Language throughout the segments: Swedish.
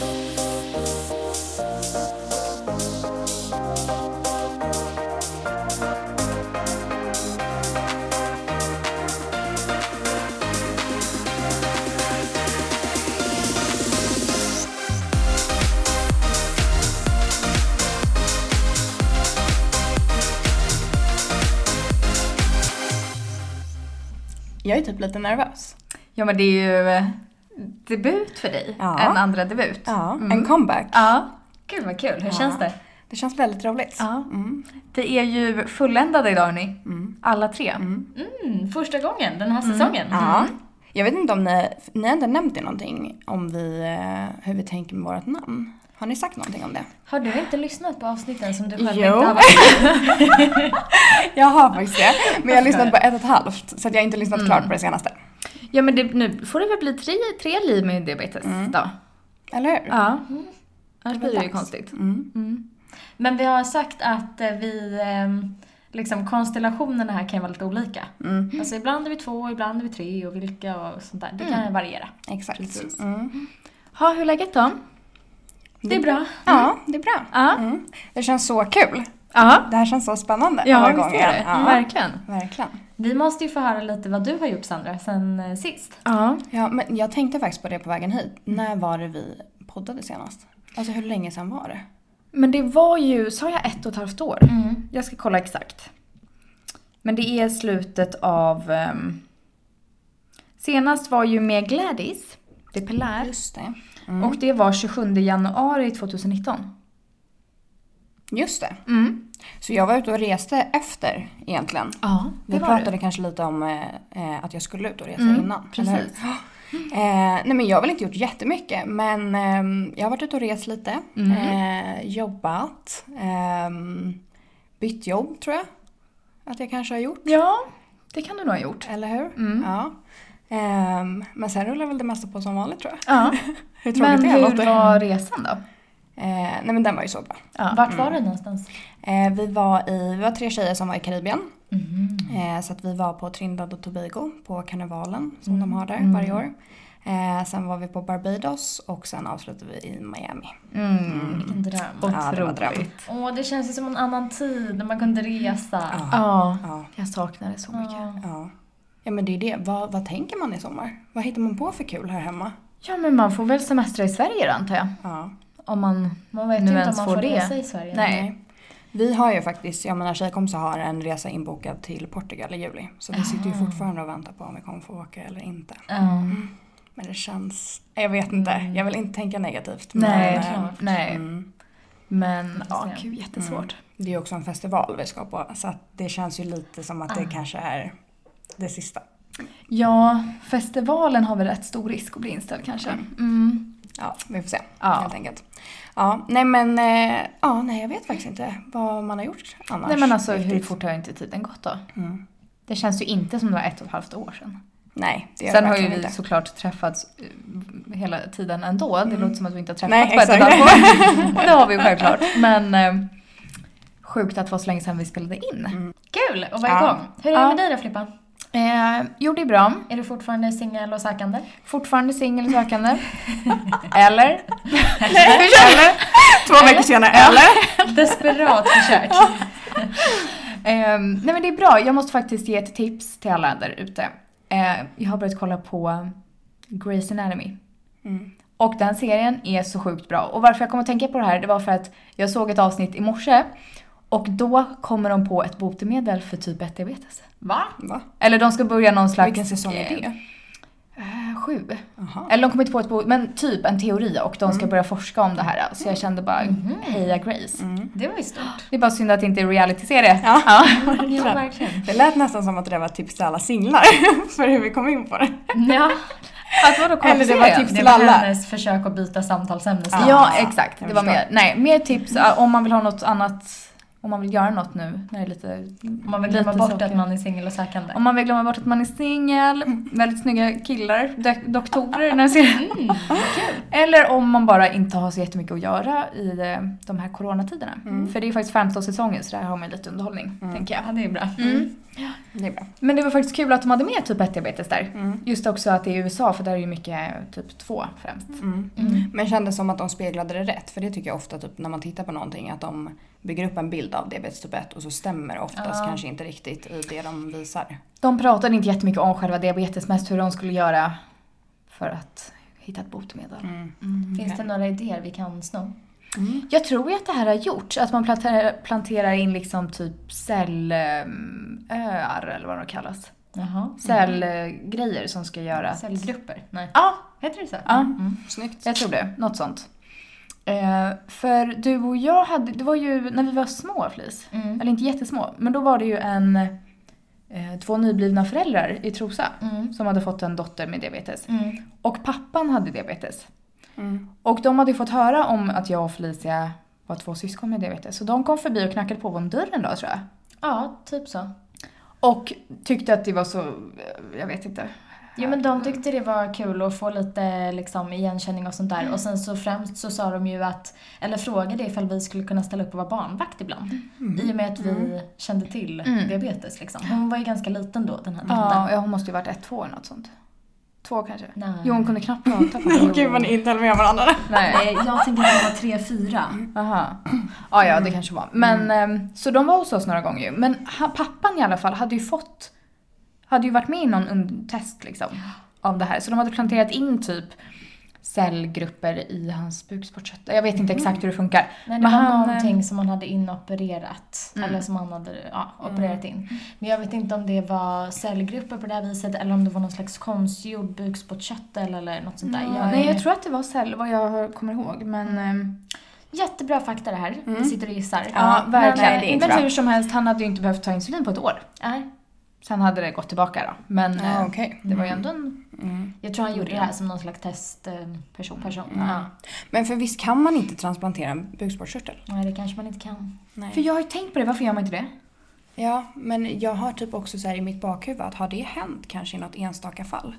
Jag är typ lite nervös. Ja men det är ju eh, debut för dig. Ja. En andra debut. Ja, Mm. en comeback. Ja. Gud vad kul. Hur Ja. känns det? Det känns väldigt roligt. Ja. Mm. Det är ju fulländade idag hörni. Mm. Alla tre. Mm. Mm, första gången den här säsongen. Ja. Jag vet inte om ni, ni har inte nämnt det någonting om vi, eh, hur vi tänker med vårt namn. Har ni sagt någonting om det? Har du inte lyssnat på avsnitten som du själv Jo. inte har varit Jag har faktiskt det. Men jag har lyssnat på ett och ett halvt. Så jag har inte lyssnat klart på det senaste. Ja men det, nu får det väl bli tre, tre liv med diabetes då. Eller hur? Ja. Annars Det blir det ju dags. konstigt. Mm. Men vi har sagt att eh, vi, eh, liksom konstellationerna här kan vara lite olika. Mm. Alltså ibland är vi två, ibland är vi tre och vilka och sånt där. Det kan variera. Exakt. Mm. Ha, hur är läget då? Det är bra. Ja, det är bra. Ja. Mm. Det känns så kul. Ja. Det här känns så spännande. Ja, visst är det. Ja, Verkligen. verkligen. Vi måste ju få höra lite vad du har gjort Sandra sen eh, sist. Ja. Ja, men jag tänkte faktiskt på det på vägen hit. När var det vi poddade senast? Alltså hur länge sedan var det? Men det var ju, sa jag ett och ett halvt år? Mm. Jag ska kolla exakt. Men det är slutet av... ehm, senast var ju med Gladys, det är Pelär. Just det. Mm. Och det var 27 januari 2019. Just det. Mm. Så jag var ute och reste efter egentligen. Ja, det Vi var pratade du. kanske lite om eh, eh, att jag skulle ut och resa Mm, innan. hur? precis. Eh, nej men jag har väl inte gjort jättemycket men ehm, jag har varit ute och rest lite. Mm. Eh, jobbat. ehm, bytt jobb tror jag. Att jag kanske har gjort. Ja, det kan du nog ha gjort. Eller hur? Mm. Ja. Ehm, men sen rullar väl det mesta på som vanligt tror jag. Ja. Hur tråkigt Men det hur låter. var resan då? Eh, nej men den var ju så bra. Ja. Vart var du någonstans? Eh, vi, var i, vi var tre tjejer som var i Karibien. Mm. Eh, så att vi var på Trinidad och Tobago på karnevalen som Mm. de har där varje år. Eh, sen var vi på Barbados och sen avslutade vi i Miami. Mm. Vilken dröm. Ja, det. Otroligt. Åh, det känns ju som en annan tid när man kunde resa. Ja, Ja. jag saknar det så mycket. Ja. Ja. ja men det är det. Vad, vad tänker man i sommar? Vad hittar man på för kul här hemma? Ja, men man får väl semestra i Sverige då, antar jag. Ja. Om man... Man vet Nu ju inte ens om man får det. resa i Sverige. Nej. Vi har ju faktiskt, jag menar tjejkompisar har en resa inbokad till Portugal i juli. Så vi sitter ju fortfarande och väntar på om vi kommer få åka eller inte. Ja. Men det känns, jag vet inte, jag vill inte tänka negativt. Nej, men, eh, klart. nej. Mm, Men ja, gud jättesvårt. det är ju också en festival vi ska på så att det känns ju lite som att det Ah. kanske är det sista. Ja, festivalen har väl rätt stor risk att bli inställd kanske. Mm. Ja, vi får se Ja. helt enkelt. Ja, nej men, eh, ja, nej jag vet faktiskt inte vad man har gjort annars. Nej men alltså hur riktigt. fort har inte tiden gått då? Mm. Det känns ju inte som det var ett och ett halvt år sedan. Nej, det gör Sen har ju vi inte. såklart träffats eh, hela tiden ändå. Det låter som att vi inte har träffats Nej, på ett och ett halvt år. Det har vi ju självklart. Men eh, sjukt att det var så länge sedan vi spelade in. Kul att vara Ja. igång. Hur är det Ja. med dig då Filippa? Eh, jo, det är bra. Är du fortfarande singel och sökande? Fortfarande singel och sökande. eller? Eller? Två veckor senare, eller? Desperat försök. Ehm, nej men det är bra. Jag måste faktiskt ge ett tips till alla där ute. Eh, jag har börjat kolla på Grey's Anatomy. Mm. Och den serien är så sjukt bra. Och varför jag kom att tänka på det här, det var för att jag såg ett avsnitt i morse och då kommer de på ett botemedel för typ 1-diabetes. Va? Va? Eller de ska börja någon slags... Vilken säsong är det? Eh, sju. Jaha. Eller de kommer inte på ett bo, men typ en teori och de ska börja forska om det här. Så jag kände bara, heja Grace. Mm. Det var ju stort. Det är bara synd att det inte är realityserie. Ja. Verkligen. Det lät nästan som att det var tips till alla singlar för hur vi kom in på det. Ja, Att vadå, Eller det var tips det till var alla. hennes försök att byta samtalsämne. Ja. Ja, exakt. jag Det var mer, nej, mer tips äh, om man vill ha något annat Om man vill göra något nu när det är lite... Om man vill glömma bort saker. att man är singel och sökande. Om man vill glömma bort att man är singel, väldigt snygga killar, dok- doktorer när ser Mm, Eller om man bara inte har så jättemycket att göra i eh, de här coronatiderna. Mm. För det är faktiskt Färnstadssäsongen så där har man lite underhållning, Mm. tänker jag. Ja, det är bra. Mm. Det är bra. Men det var faktiskt kul att de hade med typ 1-diabetes där. Mm. Just också att det är i USA för där är ju mycket typ 2 främst. Mm. Mm. Men kändes som att de speglade det rätt. För det tycker jag ofta typ, när man tittar på någonting att de bygger upp en bild av diabetes typ 1 och så stämmer det oftast Ja. kanske inte riktigt i det de visar. De pratade inte jättemycket om själva diabetes, mest hur de skulle göra för att hitta ett botemedel. Mm. Finns det några idéer vi kan sno? Jag tror ju att det här har gjorts, att man planterar, planterar in liksom typ cellöar eller vad de kallas. Jaha. Cellgrejer som ska göra. Cellgrupper? Nej. Ja, Heter det så? Ja. Mm. Snyggt. jag tror det. Något sånt. Eh, för du och jag hade, det var ju när vi var små Flis, Mm. eller inte jättesmå, men då var det ju en, eh, två nyblivna föräldrar i Trosa Mm. som hade fått en dotter med diabetes. Mm. Och pappan hade diabetes. Mm. Och de hade ju fått höra om att jag och Felicia var två syskon med diabetes. Så de kom förbi och knackade på vår dörr en dag tror jag. Ja, typ så. Och tyckte att det var så, jag vet inte. Jo men de tyckte det var kul att få lite liksom, igenkänning och sånt där. Och sen så främst så sa de ju att, eller frågade ifall vi skulle kunna ställa upp och vara barnvakt ibland. I och med att vi kände till Mm. diabetes liksom. Hon var ju ganska liten då, den här dottern. Ja, hon måste ju varit ett, två eller något sånt. Två kanske. Nej. Jo, hon kunde knappt prata. på Gud vad ni inte höll med varandra. Nej. Jag tänker att hon var tre, fyra. Aha. Ja, ja, det kanske var. Men, ehm, så de var hos oss några gånger ju. Men pappan i alla fall hade ju fått, hade ju varit med i någon test liksom. Av det här. Så de hade planterat in typ cellgrupper i hans bukspottkörtel. Jag vet inte exakt hur det funkar. Nej, det Men var han, någonting som han hade inopererat. Mm. Eller som han hade ja, opererat in. Men jag vet inte om det var cellgrupper på det här viset eller om det var någon slags konstgjord bukspottkörtel eller något sånt där. Ja, Jag nej, jag tror att det var cell, vad jag kommer ihåg. Men ehm, Jättebra fakta det här. Vi sitter och gissar. ja, verkligen. nej, är inte men hur som helst, han hade ju inte behövt ta insulin på ett år. Nej, Sen hade det gått tillbaka då. Men Ja, eh, okej. det var ju ändå en Mm. jag tror han gjorde det här som någon slags testperson. person. Ja. Men för visst kan man inte transplantera en bukspottkörtel? Nej, det kanske man inte kan. Nej. För jag har ju tänkt på det, varför gör man inte det? Ja, men jag har typ också så i mitt bakhuvud att har det hänt kanske i något enstaka fall?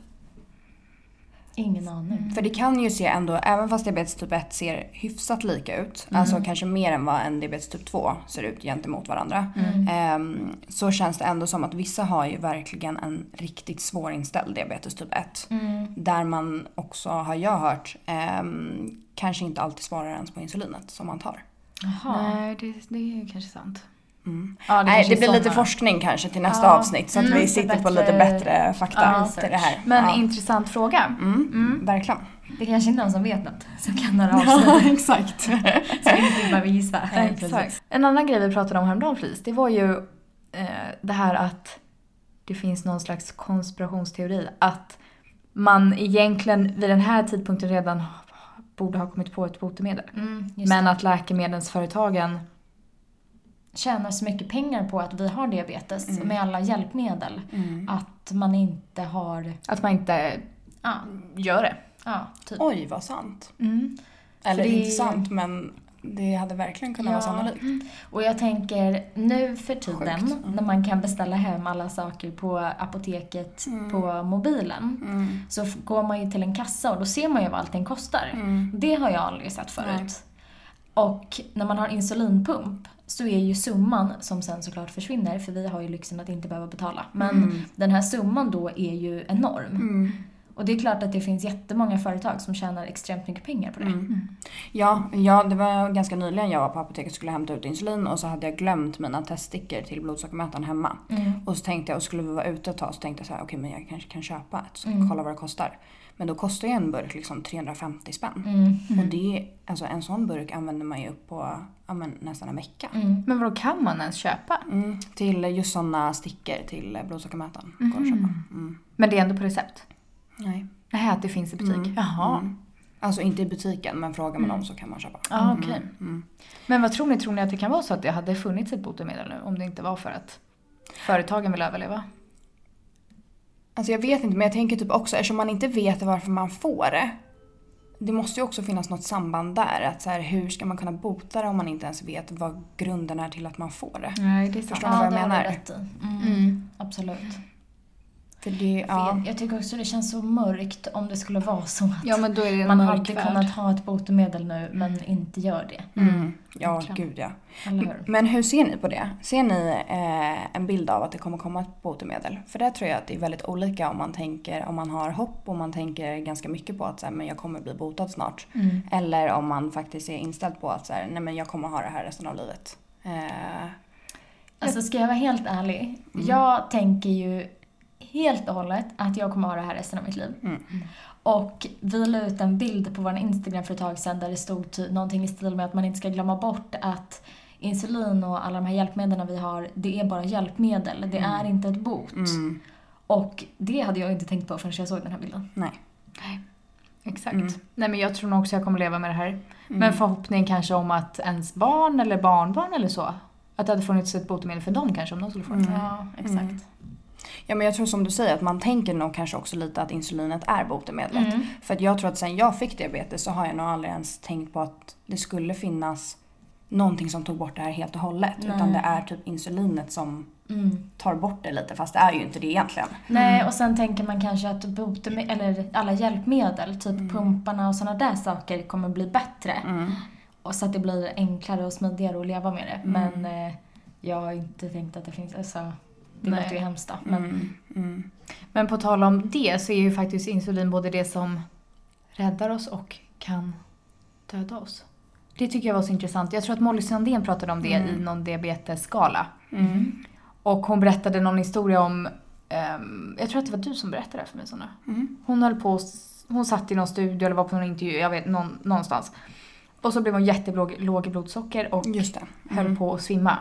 Ingen aning. För det kan ju se ändå, även fast diabetes typ 1 ser hyfsat lika ut, alltså kanske mer än vad en diabetes typ 2 ser ut gentemot varandra. ehm, så känns det ändå som att vissa har ju verkligen en riktigt svårinställd diabetes typ 1. Mm. Där man också, har jag hört, ehm, kanske inte alltid svarar ens på insulinet som man tar. Jaha. Nej, det, det är kanske sant. Mm. Ja, Nej, kanske det är blir lite såna. forskning kanske till nästa Ja. avsnitt så att Mm, vi lite sitter på bättre- lite bättre fakta Ja, till det här. Men ja. intressant fråga. mm, Verkligen. Det kanske inte är någon som vet något som kan höra av sig. exakt. Så vi inte behöver gissa. Exakt. En annan grej vi pratade om häromdagen Flis, det var ju eh, det här att det finns någon slags konspirationsteori. Att man egentligen vid den här tidpunkten redan borde ha kommit på ett botemedel. Mm, Men det. att läkemedelsföretagen tjänar så mycket pengar på att vi har diabetes Mm. med alla hjälpmedel. Mm. Att man inte har... Att man inte Ja, gör det. ja typ. Oj, vad sant. Mm. Eller det- inte sant, men det hade verkligen kunnat vara sannolikt. Och jag tänker nu för tiden Sjukt. Mm. när man kan beställa hem alla saker på apoteket på mobilen. Mm. Så går man ju till en kassa och då ser man ju vad allting kostar. Mm. Det har jag aldrig sett förut. Nej. Och när man har insulinpump så är ju summan, som sen såklart försvinner, för vi har ju lyxen att inte behöva betala. Men Mm. den här summan då är ju enorm. Mm. Och det är klart att det finns jättemånga företag som tjänar extremt mycket pengar på det. Mm. Ja, ja, det var ganska nyligen jag var på apoteket och skulle hämta ut insulin och så hade jag glömt mina teststickor till blodsockermätaren hemma. Mm. Och så tänkte jag, och skulle vi vara ute ett tag så tänkte jag så här, okej men jag kanske kan köpa ett, så Mm. kolla vad det kostar. Men då kostar ju en burk liksom 350 spänn. Mm. Och det, alltså en sån burk använder man ju upp på ja, men, nästan en vecka. Mm. Men vadå, kan man ens köpa? Mm, till just såna stickor till blodsockermätaren. Går att köpa. Mm. Men det är ändå på recept? Nej. Nej, att det finns i butik? Mm. Jaha. Mm. Alltså inte i butiken men frågar man dem så kan man köpa. Okej. Mm. Men vad tror ni? Tror ni att det kan vara så att det hade funnits ett botemedel nu om det inte var för att företagen vill överleva? Alltså jag vet inte men jag tänker typ också eftersom man inte vet varför man får det. det måste ju också finnas något samband där. Att så här, hur ska man kunna bota det om man inte ens vet vad grunden är till att man får det? Nej, det är sant. Förstår ni vad jag det har du menar? rätt i. Mm. Mm. Absolut. Det, ja. jag, tycker också det känns så mörkt om det skulle vara så att Ja, man hade värld. kunnat ha ett botemedel nu men inte gör det. Mm. Ja, verkligen. gud ja. Hur? Men hur ser ni på det? Ser ni eh, en bild av att det kommer komma ett botemedel? För där tror jag att det är väldigt olika om man tänker, om man har hopp och man tänker ganska mycket på att så här, men jag kommer bli botad snart. Mm. Eller om man faktiskt är inställd på att så här, nej men jag kommer ha det här resten av livet. Eh, Alltså ska jag vara helt ärlig, Mm. jag tänker ju helt och hållet att jag kommer ha det här resten av mitt liv. Mm. Och vi la ut en bild på vår Instagram för ett tag sedan där det stod ty- någonting i stil med att man inte ska glömma bort att insulin och alla de här hjälpmedlen vi har, det är bara hjälpmedel. Det är inte ett bot. mm, Och det hade jag inte tänkt på förrän jag såg den här bilden. nej. Exakt. Mm. Nej men jag tror nog också jag kommer leva med det här. Men förhoppning kanske om att ens barn eller barnbarn eller så. Att det hade funnits ett botemedel för dem kanske om de skulle få det. Mm. Ja, exakt. Mm. Ja men jag tror som du säger att man tänker nog kanske också lite att insulinet är botemedlet. Mm. För att jag tror att sen jag fick diabetes så har jag nog aldrig ens tänkt på att det skulle finnas någonting som tog bort det här helt och hållet. Nej. Utan det är typ insulinet som Mm. tar bort det lite fast det är ju inte det egentligen. Nej, och sen tänker man kanske att botemedel, eller alla hjälpmedel, typ pumparna och sådana där saker kommer bli bättre. Mm. Och så att det blir enklare och smidigare att leva med det. Mm. Men eh, jag har inte tänkt att det finns, alltså, det Nej. låter ju hemskt då. Men Mm. Mm. Men på tal om det så är ju faktiskt insulin både det som räddar oss och kan döda oss. Det tycker jag var så intressant. Jag tror att Molly Sandén pratade om det Mm. i någon diabetesskala. Mm. Och hon berättade någon historia om, ehm, jag tror att det var du som berättade det för mig Sandra. Mm. Hon höll på, hon satt i någon studio eller var på någon intervju, jag vet, någon, någonstans. Och så blev hon jättelåg låg i blodsocker och det. höll Mm. på att svimma.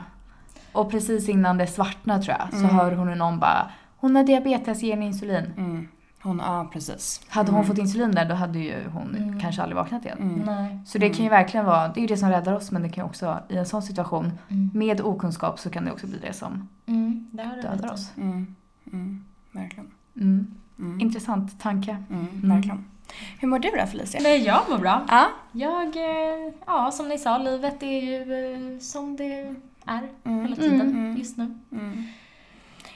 Och precis innan det svartnade tror jag så Mm. hör hon hur någon bara Hon har diabetes, ge henne insulin. Mm. Hon, ja precis. Hade hon Mm. fått insulin där då hade ju hon Mm. kanske aldrig vaknat igen. Mm. nej. Så det kan ju verkligen vara, det är ju det som räddar oss men det kan ju också i en sån situation Mm. med okunskap så kan det också bli det som Mm, det dödar oss. Mm. Mm. Verkligen. Mm. Mm. Intressant tanke. Mm. Mm. Verkligen. Hur mår du då Felicia? Nej, jag mår bra. Ja. Jag, eh, ja som ni sa, livet är ju eh, som det är Mm. hela tiden Mm. just nu. Mm.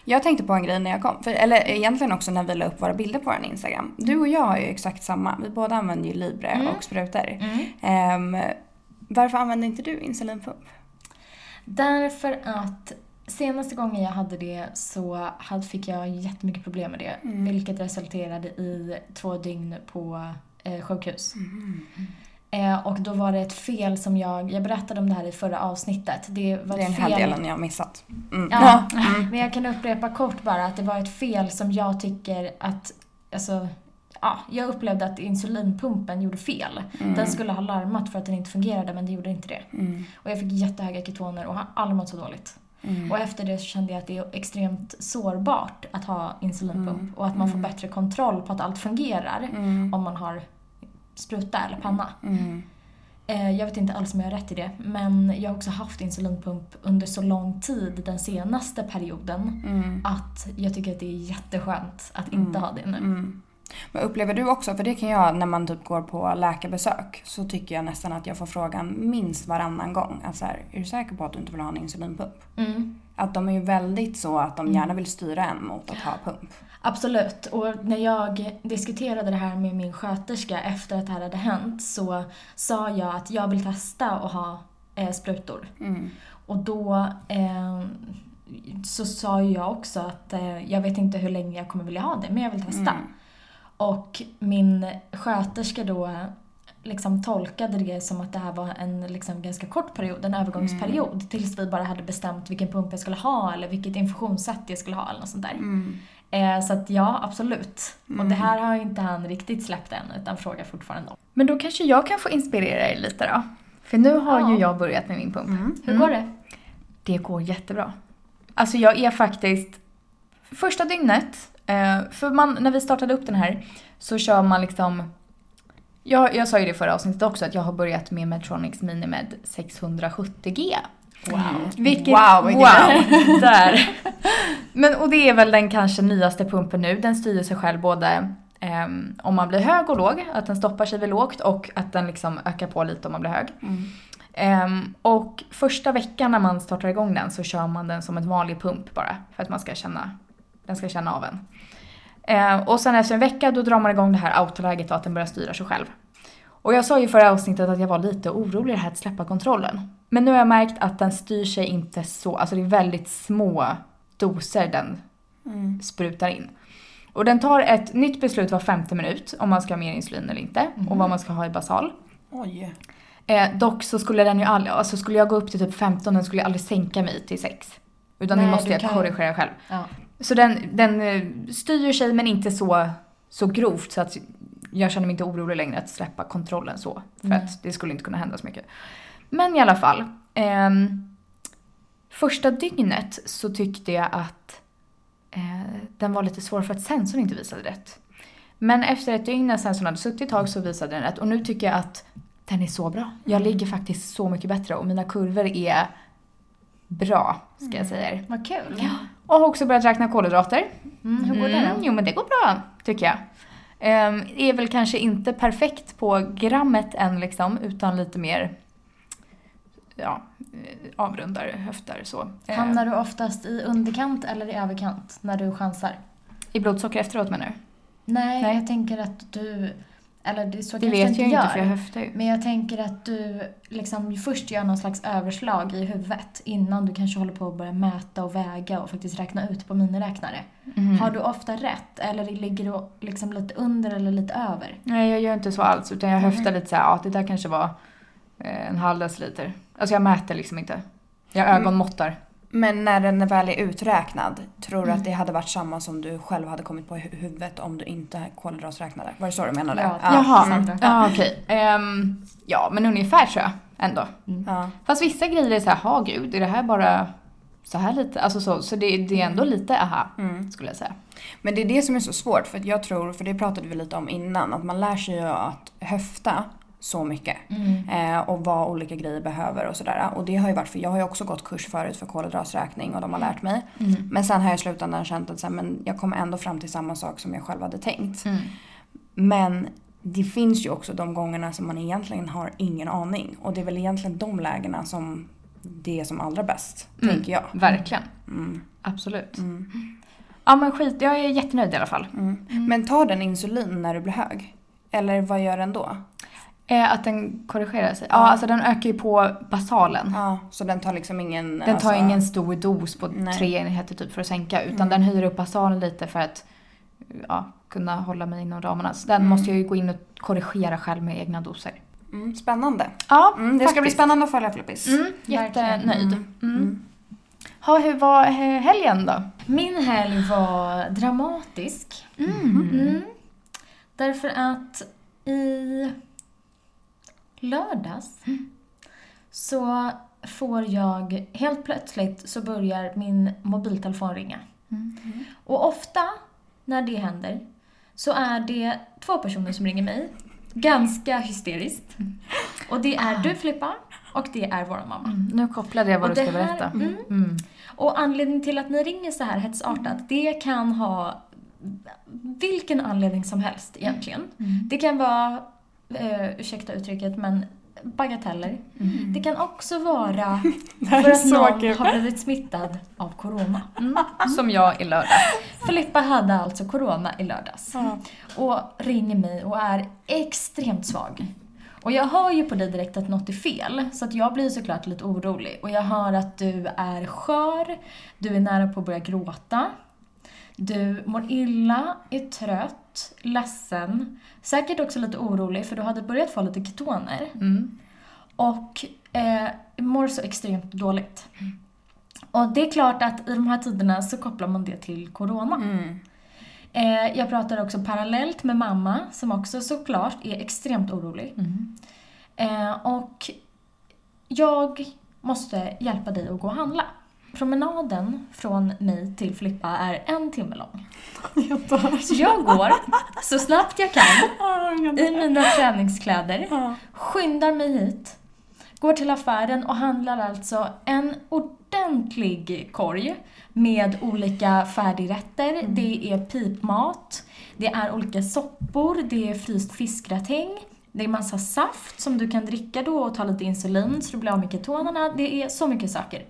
Jag tänkte på en grej när jag kom, för, eller egentligen också när vi la upp våra bilder på vår Instagram. Du och jag har ju exakt samma, vi båda använder ju Libre Mm. och sprutor. Mm. Ehm, varför använder inte du insulinpump? Därför att senaste gången jag hade det så fick jag jättemycket problem med det. Mm. Vilket resulterade i två dygn på eh, sjukhus. Mm. Eh, och då var det ett fel som jag, jag berättade om det här i förra avsnittet. Det var Det är den här delen jag har missat. Mm. Ja, Mm. men jag kan upprepa kort bara att det var ett fel som jag tycker att, alltså, ja, jag upplevde att insulinpumpen gjorde fel. Mm. Den skulle ha larmat för att den inte fungerade men det gjorde inte det. Mm. Och jag fick jättehöga ketoner och har aldrig mått så dåligt. Mm. Och efter det så kände jag att det är extremt sårbart att ha insulinpump Mm. och att man får Mm. bättre kontroll på att allt fungerar Mm. om man har spruta eller panna. Mm. Eh, Jag vet inte alls om jag har rätt i det, men jag har också haft insulinpump under så lång tid den senaste perioden Mm. att jag tycker att det är jätteskönt att inte Mm. ha det nu. Mm. Men upplever du också, för det kan jag när man typ går på läkarbesök, så tycker jag nästan att jag får frågan minst varannan gång. Att så här, är du säker på att du inte vill ha en insulinpump? Mm. Att de är ju väldigt så att de Mm. gärna vill styra en mot att ha pump. Absolut. Och när jag diskuterade det här med min sköterska efter att det här hade hänt så sa jag att jag vill testa att ha eh, sprutor. Mm. Och då eh, så sa jag också att eh, jag vet inte hur länge jag kommer vilja ha det, men jag vill testa. Mm. Och min sköterska då liksom tolkade det som att det här var en liksom ganska kort period, en övergångsperiod, tills vi bara hade bestämt vilken pump jag skulle ha eller vilket infusionssätt jag skulle ha eller något sånt där. Mm. Eh, så att ja, absolut. Och Mm. det här har ju inte han riktigt släppt än, utan frågar fortfarande om. Men då kanske jag kan få inspirera er lite då. För nu har Ja. ju jag börjat med min pump. Mm. Hur Mm. går det? Det går jättebra. Alltså jag är faktiskt, första dygnet, eh, för man, när vi startade upp den här så kör man liksom, jag, jag sa ju det i förra avsnittet också att jag har börjat med Medtronics Minimed 670G. Wow. Vilket, Wow, vilken- där. Men och det är väl den kanske nyaste pumpen nu. Den styr sig själv både ehm, om man blir hög och låg, att den stoppar sig vid lågt och att den liksom ökar på lite om man blir hög. Ehm, och första veckan när man startar igång den så kör man den som en vanlig pump bara för att man ska känna, den ska känna av en. Ehm, och sen efter en vecka då drar man igång det här autoläget och att den börjar styra sig själv. Och jag sa ju förra avsnittet att jag var lite orolig det här att släppa kontrollen. Men nu har jag märkt att den styr sig inte så, alltså det är väldigt små doser den sprutar in. Och den tar ett nytt beslut var femte minut om man ska ha mer insulin eller inte och vad man ska ha i basal. Oj. Eh, dock så skulle den ju aldrig, alltså skulle jag gå upp till typ 15 den skulle jag aldrig sänka mig till 6. Utan det Nej, måste du jag kan- korrigera själv. Ja. Så den, den eh, styr sig men inte så, så grovt så att jag känner mig inte orolig längre att släppa kontrollen så. För Nej. att det skulle inte kunna hända så mycket. Men i alla fall. ehm, första dygnet så tyckte jag att eh, den var lite svår för att sensorn inte visade rätt. Men efter ett dygn när sensorn hade suttit ett tag så visade den rätt. Och nu tycker jag att den är så bra. Jag ligger faktiskt så mycket bättre och mina kurvor är bra, ska jag säga er. Vad kul. Och har också börjat räkna kolhydrater. Mm, hur går det Mm, då? jo men det går bra, tycker jag. Ehm, är väl kanske inte perfekt på grammet än liksom, utan lite mer ja, eh, avrundar höfter så. Ehm, Hamnar du oftast i underkant eller i överkant när du chansar? I blodsocker efteråt menar du? Nej, Nej. jag tänker att du... Eller det, så Det vet jag inte gör. för jag höftar ju. Men jag tänker att du liksom först gör någon slags överslag i huvudet innan du kanske håller på att börja mäta och väga och faktiskt räkna ut på miniräknare. Mhm. Har du ofta rätt eller ligger du liksom lite under eller lite över? Nej jag gör inte så alls utan jag höftar lite såhär, ja det där kanske var eh, en halv deciliter. Alltså jag mäter liksom inte. Jag Mm. ögonmåttar. Men när den väl är uträknad, tror du Mm. att det hade varit samma som du själv hade kommit på i hu- huvudet om du inte kolhydratsräknade? Var det så du menade? Ja. Jaha, Sandra. ja okej. Ehm, ja men ungefär tror jag ändå. Ja. Fast vissa grejer är såhär, ha gud, är det här bara så här lite? Alltså så, så det, det är ändå lite aha, Mm. skulle jag säga. Men det är det som är så svårt för att jag tror, för det pratade vi lite om innan, att man lär sig ju att höfta så mycket. Mm. Eh, och vad olika grejer behöver och sådär. Och det har ju varit för jag har ju också gått kurs förut för kolhydratsräkning och de har lärt mig. Mm. Men sen har jag i slutändan känt att så här, men jag kommer ändå fram till samma sak som jag själv hade tänkt. Mm. Men det finns ju också de gångerna som man egentligen har ingen aning. Och det är väl egentligen de lägena som det är som allra bäst, Mm. tänker jag. Verkligen. Mm. Absolut. Mm. Ja men skit, jag är jättenöjd i alla fall. Men tar den insulin när du blir hög? Eller vad gör den då? Eh, att den korrigerar sig. Ja, Ja. alltså den ökar ju på basalen. Ja, så den tar liksom ingen... Den tar alltså, ingen stor dos på Nej. tre enheter typ för att sänka utan Mm. den höjer upp basalen lite för att ja, kunna hålla mig inom ramarna. Så den Mm. måste jag ju gå in och korrigera själv med egna doser. Mm, spännande. Ja, Mm, det ska bli faktiskt. spännande att följa Flippis. Mm, jättenöjd. Mm. Mm. Ha, hur var helgen då? Min helg var dramatisk. Mm. Mm. Därför att i lördags så får jag, helt plötsligt så börjar min mobiltelefon ringa. Mm. Och ofta när det händer så är det två personer som ringer mig. Ganska hysteriskt. Och det är du Filippa och det är vår mamma. Mm. Nu kopplade jag vad Och du här- berätta. mm. Mm. Och anledningen till att ni ringer så här hetsartat, det kan ha vilken anledning som helst egentligen. Mm. Det kan vara, eh, ursäkta uttrycket, men bagateller. Mm. Det kan också vara för att någon kul. har blivit smittad av corona. Mm. Som jag i lördag. Filippa hade alltså corona i lördags Ja. och ringer mig och är extremt svag. Och jag hör ju på dig direkt att något är fel, så att jag blir såklart lite orolig. Och jag hör att du är skör, du är nära på att börja gråta, du mår illa, är trött, ledsen, säkert också lite orolig för du hade börjat få lite ketoner Mm. och eh, mår så extremt dåligt. Och det är klart att i de här tiderna så kopplar man det till corona. Mm. Eh, jag pratar också parallellt med mamma som också såklart är extremt orolig. Mm. Eh, och jag måste hjälpa dig att gå och handla. Promenaden från mig till Filippa är en timme lång. Så jag går så snabbt jag kan i mina träningskläder, skyndar mig hit, går till affären och handlar alltså en ordentlig korg med olika färdigrätter. Det är pipmat, Det är olika soppor, det är fryst fiskgratäng, det är massa saft som du kan dricka då och ta lite insulin så du blir av med ketonerna. Det är så mycket saker.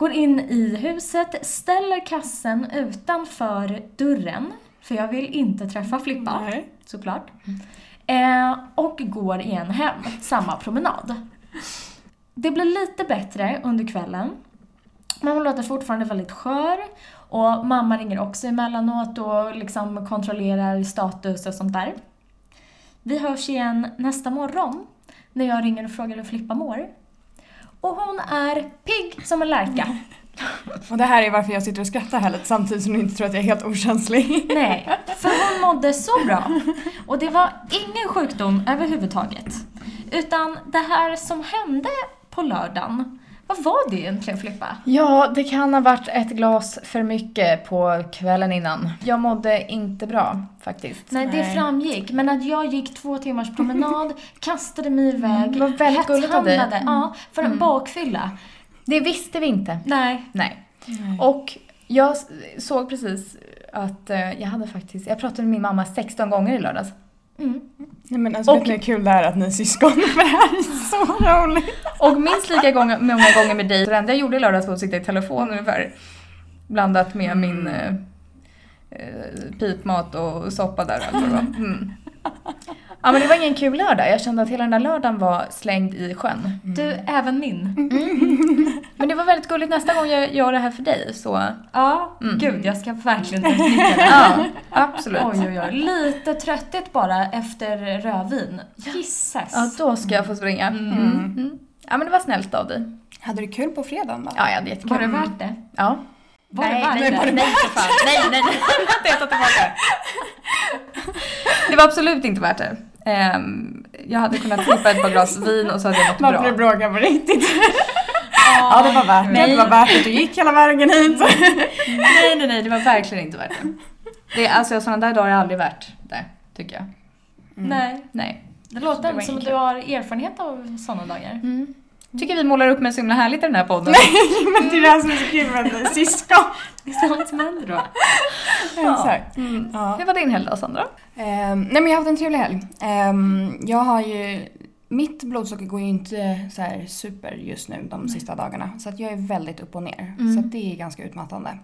Går in i huset, ställer kassen utanför dörren, för jag vill inte träffa Flippa, Nej. såklart. Eh, och går igen hem, samma promenad. Det blir lite bättre under kvällen. Men hon låter fortfarande väldigt skör. Och mamma ringer också emellanåt och liksom kontrollerar status och sånt där. Vi hörs igen nästa morgon när jag ringer och frågar hur Filippa mår. Och hon är pigg som en lärka. Och det här är varför jag sitter och skrattar här lite samtidigt som ni inte tror att jag är helt okänslig. Nej, för hon mådde så bra. Och det var ingen sjukdom överhuvudtaget. Utan det här som hände på lördagen, vad var det egentligen Filippa? Ja, det kan ha varit ett glas för mycket på kvällen innan. Jag mådde inte bra faktiskt. Nej, det Nej. framgick. Men att jag gick två timmars promenad, kastade mig iväg, dig. hetshandlade, Ja, för en bakfylla. Det visste vi inte. Nej. Nej. Och jag såg precis att eh, jag hade faktiskt, jag pratade med min mamma 16 gånger i lördags. Mm. Nej men alltså Och- vet ni hur kul det är att ni är syskon? För det här är så roligt. Och minst lika gång, många gånger med dig. Det enda jag gjorde i lördags var att sitta i telefon ungefär. Blandat med min eh, eh, pipmat och soppa där och allt vad det var. Mm. Ja men det var ingen kul lördag. Jag kände att hela den där lördagen var slängd i sjön. Du, även min. Men det var väldigt gulligt nästa gång jag gör det här för dig så Ja, Mm. gud jag ska verkligen utnyttja det. ja, absolut. Oj, oj, oj. Lite trötthet bara efter rödvin. Gisses. Ja, då ska jag få springa. Mm. Mm. Ja men det var snällt av dig. Hade du kul på fredagen då? Ja, jag hade jättekul. Var det värt det? Ja. Var nej, det värt nej, det? nej, nej, för fan. Nej, nej, nej. Tar tillbaka. Det var absolut inte värt det. Ehm, jag hade kunnat klippa ett par glas vin och så hade jag mått Varför du bra. bråkar på riktigt? Ja det var värt det. Nej. Det var värt att du gick hela vägen hit. Nej, nej, nej, det var verkligen inte värt det. det är, alltså sådana där dagar är aldrig värt det, tycker jag. Nej. Nej. Det låter Det som att du har erfarenhet av sådana dagar. Mm. Tycker vi målar upp mig så himla härligt i den här podden. Men det är det här som är så kul med syskon. Det är sånt som händer då. Exakt. Mm. Ja. Hur var din helg då, Sandra? Ehm, nej men jag har haft en trevlig helg. Ehm, jag har ju, mitt blodsocker går ju inte så här super just nu de sista dagarna. Så att jag är väldigt upp och ner. Mm. Så det är ganska utmattande.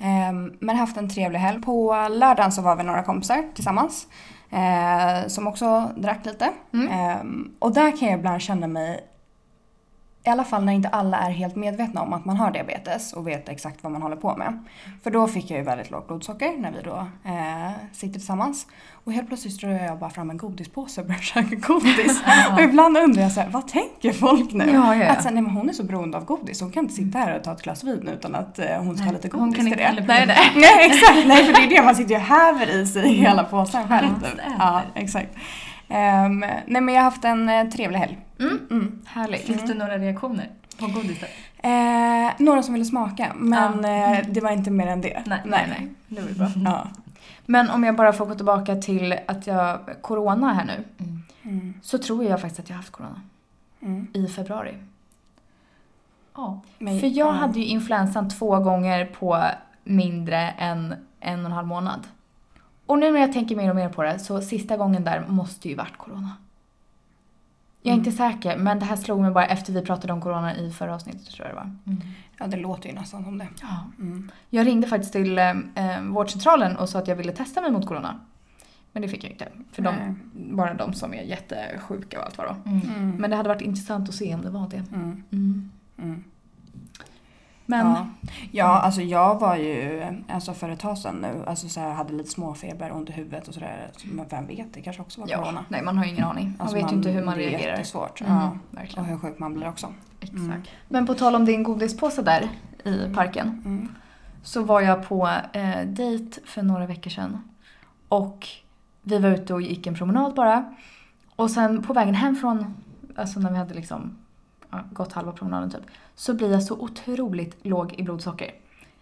Ehm, men haft en trevlig helg. På lördagen så var vi några kompisar tillsammans. eh, som också drack lite. Mm. Ehm, och där kan jag ibland känna mig i alla fall när inte alla är helt medvetna om att man har diabetes och vet exakt vad man håller på med. För då fick jag ju väldigt lågt blodsocker när vi då eh, sitter tillsammans. Och helt plötsligt drar jag bara fram en godispåse och börjar käka godis. och ibland undrar jag så här, vad tänker folk nu? Ja, ja, ja. Att så här, nej, men hon är så beroende av godis, hon kan inte sitta här och ta ett glas vin utan att eh, hon ska ha lite godis Hon kan till inte det. Nej, nej. Nej exakt, nej för det är det man sitter ju och häver i sig hela påsen själv. Ja exakt. Ehm, nej men jag har haft en eh, trevlig helg. Mm. Mm. Härligt. Fick du några reaktioner på godiset? Eh, några som ville smaka men Ja. eh, det var inte mer än det. Nej, Nej, nej. Det var ju bra. Ja. Men om jag bara får gå tillbaka till att jag, corona här nu. Mm. Så tror jag faktiskt att jag haft corona. Mm. I februari. Ja. Men- För jag ja. hade ju influensan två gånger på mindre än en och en halv månad. Och nu när jag tänker mer och mer på det så sista gången där måste ju varit corona. Jag är Mm. inte säker men det här slog mig bara efter vi pratade om corona i förra avsnittet tror jag det var. Ja det låter ju nästan som det. Ja. Mm. Jag ringde faktiskt till eh, eh, vårdcentralen och sa att jag ville testa mig mot corona. Men det fick jag inte. För de, bara de som är jättesjuka och allt vad det var. Mm. Men det hade varit intressant att se om det var det. Mm. Mm. Mm. Men Ja. ja, alltså jag var ju, alltså för ett tag sedan nu, alltså så här, hade lite småfeber, ont i huvudet och sådär. Men vem vet, det kanske också var ja, corona. nej man har ju ingen aning. Man Alltså vet ju inte hur man det är reagerar. jättesvårt. Mm, Ja. Och verkligen. hur sjuk man blir också. Exakt. Mm. Men på tal om din godispåse där i parken. Mm. Så var jag på eh, dejt för några veckor sedan. Och vi var ute och gick en promenad bara. Och sen på vägen hem från, alltså när vi hade liksom ja, gått halva promenaden typ. Så blir jag så otroligt låg i blodsocker.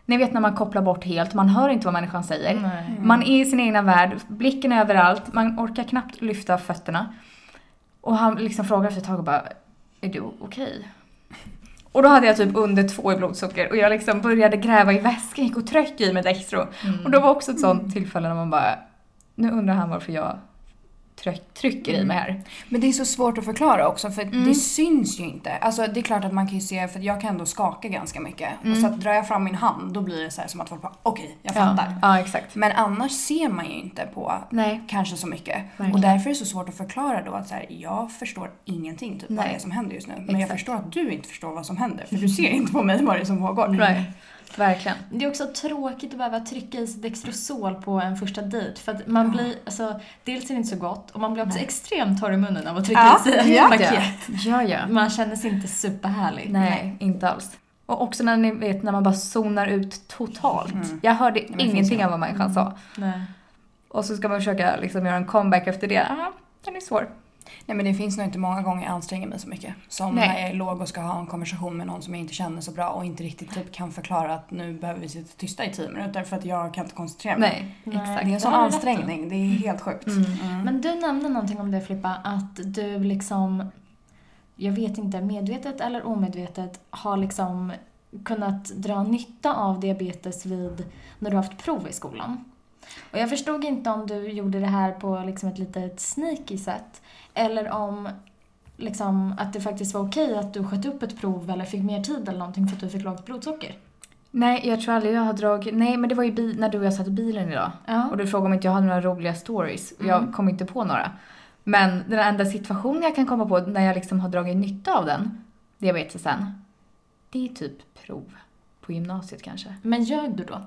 Ni vet när man kopplar bort helt, man hör inte vad människan säger. Nej. Man är i sin egna värld, blicken är överallt, man orkar knappt lyfta fötterna. Och han liksom frågar efter ett tag och bara, är du okej? Och då hade jag typ under två i blodsocker och jag liksom började gräva i väskan, gick och tryck i med Dextro. Och då var också ett sånt tillfälle när man bara, nu undrar han varför jag trycker i mig här. Men det är så svårt att förklara också för Mm. det syns ju inte. Alltså det är klart att man kan ju se, för jag kan ändå skaka ganska mycket. Mm. Och så att drar jag fram min hand då blir det så som att folk bara okej, jag fattar. Ja, exakt. Men annars ser man ju inte på Nej. kanske så mycket. Verkligen. Och därför är det så svårt att förklara då att så här, jag förstår ingenting typ vad Nej. det är som händer just nu. Men jag Exakt. förstår att du inte förstår vad som händer för du ser inte på mig vad det är som pågår. Nej. Verkligen. Det är också tråkigt att behöva trycka i sig Dextrosol på en första dejt. För att man blir, alltså, dels är det inte så gott och man blir också extremt torr i munnen av att trycka Ja, i sig ett paket. Ja, ja. Man känner sig inte superhärlig. Nej, inte alls. Och också när ni vet när man bara zonar ut totalt. Mm. Jag hörde finns ingenting av vad människan sa. Nej. Och så ska man försöka liksom göra en comeback efter det. Ah, den är svår. Nej men det finns nog inte många gånger jag anstränger mig så mycket. Som Nej. när jag är låg och ska ha en konversation med någon som jag inte känner så bra och inte riktigt typ kan förklara att nu behöver vi sitta tysta i tio minuter för att jag kan inte koncentrera mig. Nej, exakt. Det är en sån ansträngning, det är helt sjukt. Mm. Men du nämnde någonting om det Filippa, att du liksom, jag vet inte, medvetet eller omedvetet har liksom kunnat dra nytta av diabetes vid, när du har haft prov i skolan. Och jag förstod inte om du gjorde det här på liksom ett litet sneaky sätt, eller om liksom att det faktiskt var okej att du sköt upp ett prov eller fick mer tid eller någonting för att du fick lågt blodsocker. Nej, jag tror aldrig jag har dragit... Nej, men det var ju bi- när du och jag satt i bilen idag. Ja. Och du frågade om inte jag hade några roliga stories. Och Jag Mm. kom inte på några. Men den enda situationen jag kan komma på när jag liksom har dragit nytta av den, diabetesen, det är typ prov. På gymnasiet kanske. Men ljög du då?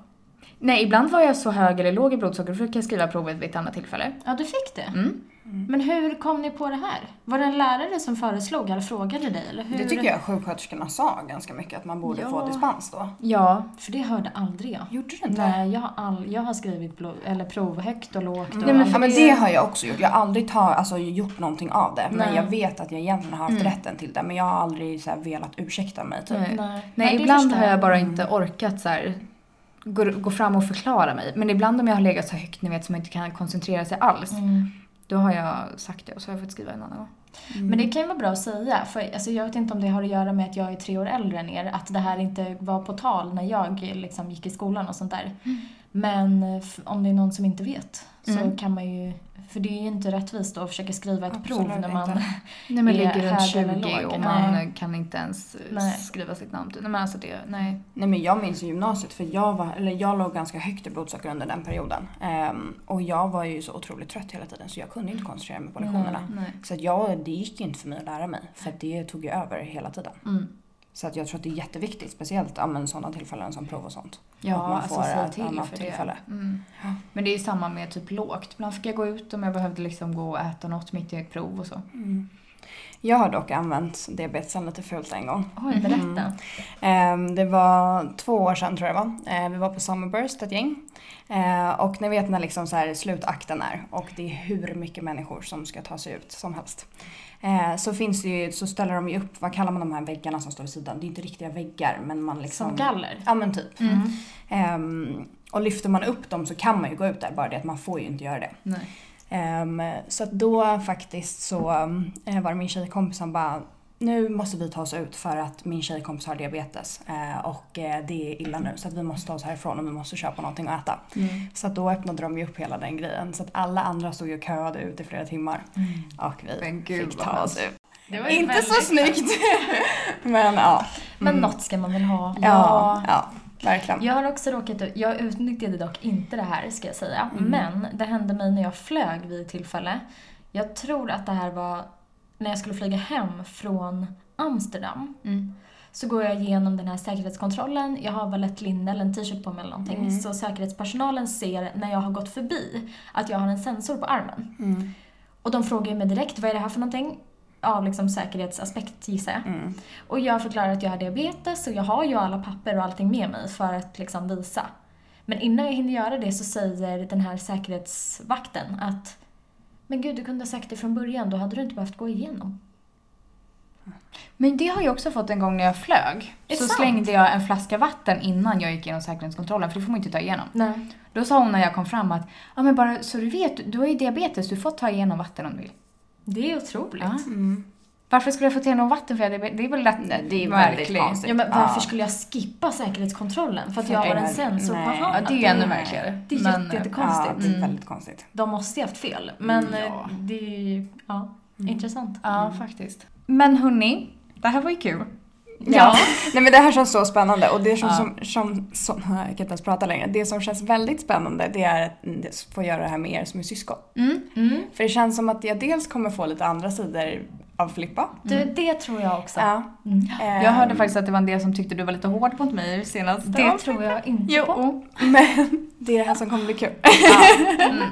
Nej, ibland var jag så hög eller låg i blodsocker, då fick jag skriva provet vid ett annat tillfälle. Ja, du fick det. Mm. Men hur kom ni på det här? Var det en lärare som föreslog eller frågade dig? Eller hur? Det tycker jag sjuksköterskorna sa ganska mycket, att man borde Ja. få dispens då. Ja, För det hörde aldrig jag. Gjorde du inte? Nej, jag har, all, jag har skrivit blod, eller prov högt och lågt. Och Nej, men Ja men det- har jag också gjort. Jag har aldrig ta, alltså, gjort någonting av det. Men Nej. jag vet att jag egentligen har haft Mm. rätten till det. Men jag har aldrig så här, velat ursäkta mig typ. Nej. Nej, Nej, ibland har jag bara Mm. inte orkat så här, gå, gå fram och förklara mig. Men ibland om jag har legat så högt, ni vet, som inte kan koncentrera sig alls, Mm. då har jag sagt det och så har jag fått skriva en annan gång. Men det kan ju vara bra att säga, för alltså, jag vet inte om det har att göra med att jag är tre år äldre än er, att det här inte var på tal när jag liksom, gick i skolan och sånt där. Men eh, om det är någon som inte vet så Mm. kan man ju, för det är ju inte rättvist då att försöka skriva ett prov Absolut när man... inte. Nej men är ligger runt hög eller 20 låg. och man Nej. kan inte ens eh, Nej. skriva sitt namn. Nej men alltså det, nej. Nej men jag minns i gymnasiet för jag, var, eller jag låg ganska högt i blodsocker under den perioden. Ehm, och jag var ju så otroligt trött hela tiden så jag kunde inte koncentrera mig på lektionerna. nej. Så att jag, det gick ju inte för mig att lära mig för det tog ju över hela tiden. Mm. Så att jag tror att det är jätteviktigt, speciellt ja, sådana tillfällen som prov och sånt. Ja, Att man alltså får säg ett till annat för tillfälle. det. Mm. Ja. Men det är ju samma med typ lågt. Ibland fick jag gå ut om jag behövde liksom gå och äta något mitt i ett prov och så. Jag har dock använt diabetesen lite fult en gång. Oj, berätta. Mm. Ehm, det var två år sedan tror jag det var. Ehm, vi var på Summerburst ett gäng. Ehm, och ni vet när liksom så slutakten är och det är hur mycket människor som ska ta sig ut som helst. Ehm, så finns det ju, så ställer de ju upp, vad kallar man de här väggarna som står vid sidan? Det är inte riktiga väggar men man liksom... Som galler. Ja men typ. Mm. Ehm, och lyfter man upp dem så kan man ju gå ut där, bara det att man får ju inte göra det. Nej. Ehm, så att då faktiskt så eh, var det min tjejkompis som bara nu måste vi ta oss ut för att min tjejkompis har diabetes eh, och eh, det är illa nu så att vi måste ta oss härifrån och vi måste köpa någonting att äta. Mm. Så att då öppnade de ju upp hela den grejen så att alla andra stod ju köade ut i flera timmar och vi gud, fick ta oss ut. Inte så snyggt! Men ja. Men Mm. något ska man väl ha. Ja, ja, verkligen. Jag har också råkat ut, jag utnyttjade dock inte det här ska jag säga, Mm. men det hände mig när jag flög vid ett tillfälle. Jag tror att det här var när jag skulle flyga hem från Amsterdam. Mm. Så går jag igenom den här säkerhetskontrollen, jag har väl ett linne eller en t-shirt på mig eller någonting. Mm. Så säkerhetspersonalen ser när jag har gått förbi att jag har en sensor på armen. Mm. Och de frågar mig direkt, vad är det här för någonting? Av liksom säkerhetsaspekt gissar jag. Mm. Och jag förklarar att jag har diabetes och jag har ju alla papper och allting med mig för att liksom visa. Men innan jag hinner göra det så säger den här säkerhetsvakten att Men gud, du kunde ha sagt det från början, då hade du inte behövt gå igenom. Men det har jag också fått en gång när jag flög. Så sant? slängde jag en flaska vatten innan jag gick igenom säkerhetskontrollen, för det får man inte ta igenom. Nej. Då sa hon när jag kom fram att, ja men bara så du vet, du har ju diabetes, du får ta igenom vatten om du vill. Det är otroligt. Ja. Mm. Varför skulle jag få te någon vatten för det? Det är väl lätt Nej, det är väldigt märkligt. konstigt. Ja, men varför Ja. skulle jag skippa säkerhetskontrollen? För att jag För har en sensor på nej. Ja, handen? det är ännu märkligare. Det är Men, jätte- Ja, jättekonstigt. det är Mm. väldigt konstigt. De måste ju haft fel. Men Mm, eh, ja. det är ju, ja, intressant. Ja, faktiskt. Men hörni, det här var ju kul. Ja. Nej men det här känns så spännande och det som, Ja. som, som, som jag kan inte ens prata längre. Det som känns väldigt spännande det är att mm, få göra det här med er som är syskon. Mm. Mm. För det känns som att jag dels kommer få lite andra sidor av Filippa. Du, det tror jag också. Ja. Mm. Ehm, Jag hörde faktiskt att det var en del som tyckte du var lite hård mot mig senast. Det tror jag inte på. Jo. Men det är det här som kommer bli kul. Ja. Mm.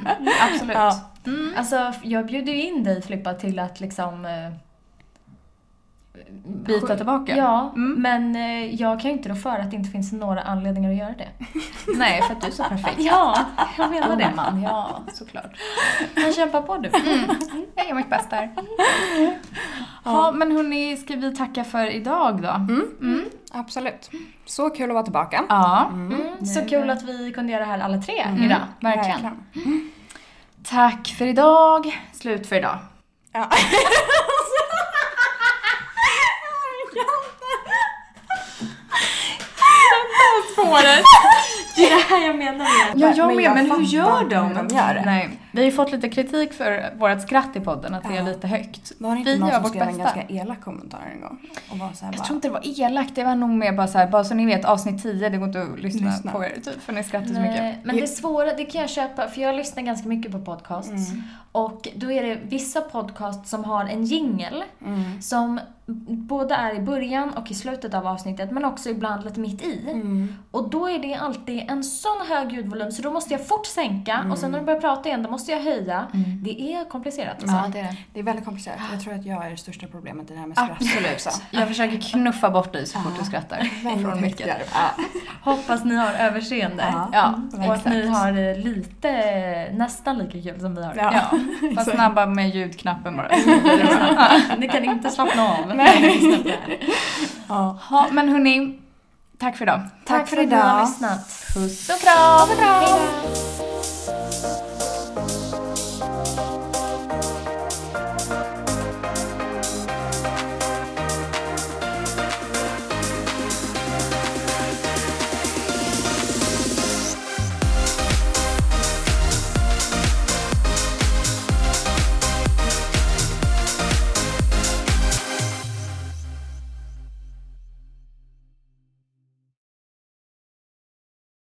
Absolut. Ja. Mm. Alltså, jag bjuder ju in dig Filippa till att liksom... Bita tillbaka? Ja, Mm. men eh, jag kan ju inte rå för att det inte finns några anledningar att göra det. Nej, för att du är så perfekt. Ja, jag menar det. Gumman, ja, såklart. Men kämpa på du. Jag gör mitt bästa här. Ja, men hörni, ska vi tacka för idag då? Mm. Absolut. Så kul att vara tillbaka. Ja, Mm, så kul att vi kunde göra det här alla tre Mm. idag. verkligen. Tack för idag. Slut för idag. Ja. Spåret. Det är det här jag menar med Ja, jag Men med, jag men hur gör de? de gör. Nej, vi har ju fått lite kritik för vårt skratt i podden, att det är Ja. lite högt. Var det inte Vi någon som skrev en bästa. ganska elak kommentar en gång? Och var så här Jag bara, tror inte det var elakt, det var nog mer bara så här, bara så ni vet avsnitt 10, det går inte att lyssna, Lyssna. på er typ för ni skrattar så mycket. Nej, men det svåra, det kan jag köpa, för jag lyssnar ganska mycket på podcasts. Mm. Och då är det vissa podcasts som har en jingle Mm. som både är i början och i slutet av avsnittet, men också ibland lite mitt i. Mm. Och då är det alltid en sån hög ljudvolym så då måste jag fort sänka och sen när du börjar prata igen då måste jag höja. Det är komplicerat alltså. Ja, det är det. Är väldigt komplicerat. Jag tror att jag är det största problemet i det här med skratt. Absolut. Jag försöker knuffa bort dig så fort du skrattar. Från det. Ja. Hoppas ni har överseende. Ja. Ja, Och att ni har det lite, nästan lika kul som vi har. Ja. Ja, var snabba med ljudknappen bara. Ni kan inte slappna av. Nej. Ja. Men hörni, tack för idag. Tack för att ni har idag. lyssnat. Puss och kram! Hej då.